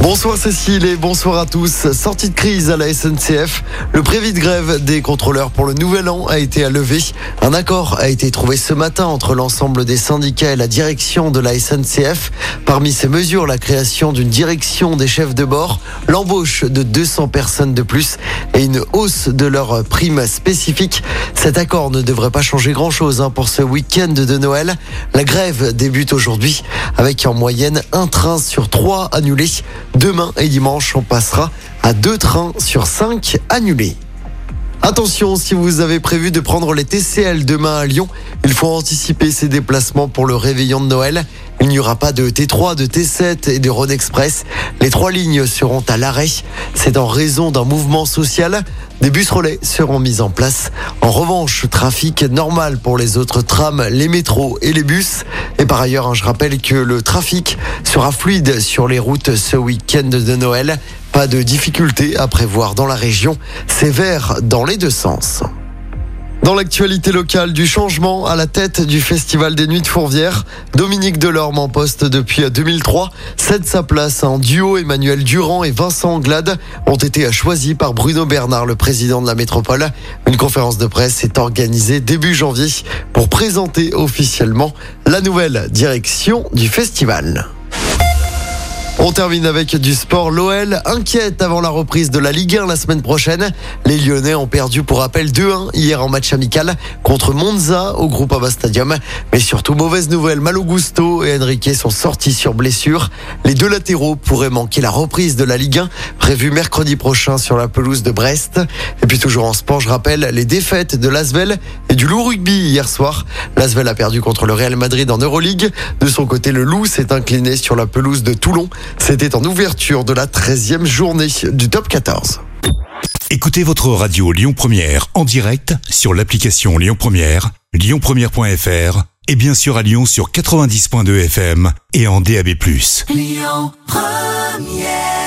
Bonsoir Cécile et bonsoir à tous. Sortie de crise à la SNCF, le prévis de grève des contrôleurs pour le nouvel an a été à lever. Un accord a été trouvé ce matin entre l'ensemble des syndicats et la direction de la SNCF. Parmi ces mesures, la création d'une direction des chefs de bord, l'embauche de 200 personnes de plus et une hausse de leurs primes spécifiques. Cet accord ne devrait pas changer grand-chose hein, pour ce week-end de Noël. La grève débute aujourd'hui avec en moyenne un train sur trois annulé. Demain et dimanche, on passera à deux trains sur cinq annulés. Attention, si vous avez prévu de prendre les TCL demain à Lyon, il faut anticiper ces déplacements pour le réveillon de Noël. Il n'y aura pas de T3, de T7 et de Road Express. Les trois lignes seront à l'arrêt. C'est en raison d'un mouvement social. Des bus relais seront mis en place. En revanche, trafic normal pour les autres trams, les métros et les bus. Et par ailleurs, hein, je rappelle que le trafic sera fluide sur les routes ce week-end de Noël. Pas de difficultés à prévoir dans la région. Vert dans les deux sens. Dans l'actualité locale du changement à la tête du Festival des Nuits de Fourvière, Dominique Delorme en poste depuis 2003 cède sa place en duo. Emmanuel Durand et Vincent Anglade ont été choisis par Bruno Bernard, le président de la métropole. Une conférence de presse est organisée début janvier pour présenter officiellement la nouvelle direction du festival. On termine avec du sport. L'OL inquiète avant la reprise de la Ligue 1 la semaine prochaine. Les Lyonnais ont perdu pour rappel 2-1 hier en match amical contre Monza au Groupama Stadium. Mais surtout, mauvaise nouvelle, Malo Gusto et Enrique sont sortis sur blessure. Les deux latéraux pourraient manquer la reprise de la Ligue 1 prévue mercredi prochain sur la pelouse de Brest. Et puis toujours en sport, je rappelle les défaites de l'Asvel et du Loup Rugby hier soir. L'Asvel a perdu contre le Real Madrid en Euroleague. De son côté, le Loup s'est incliné sur la pelouse de Toulon. C'était en ouverture de la 13e journée du top 14. Écoutez votre radio Lyon Première en direct sur l'application Lyon Première, lyonpremière.fr et bien sûr à Lyon sur 90.2 FM et en DAB+. Lyon Première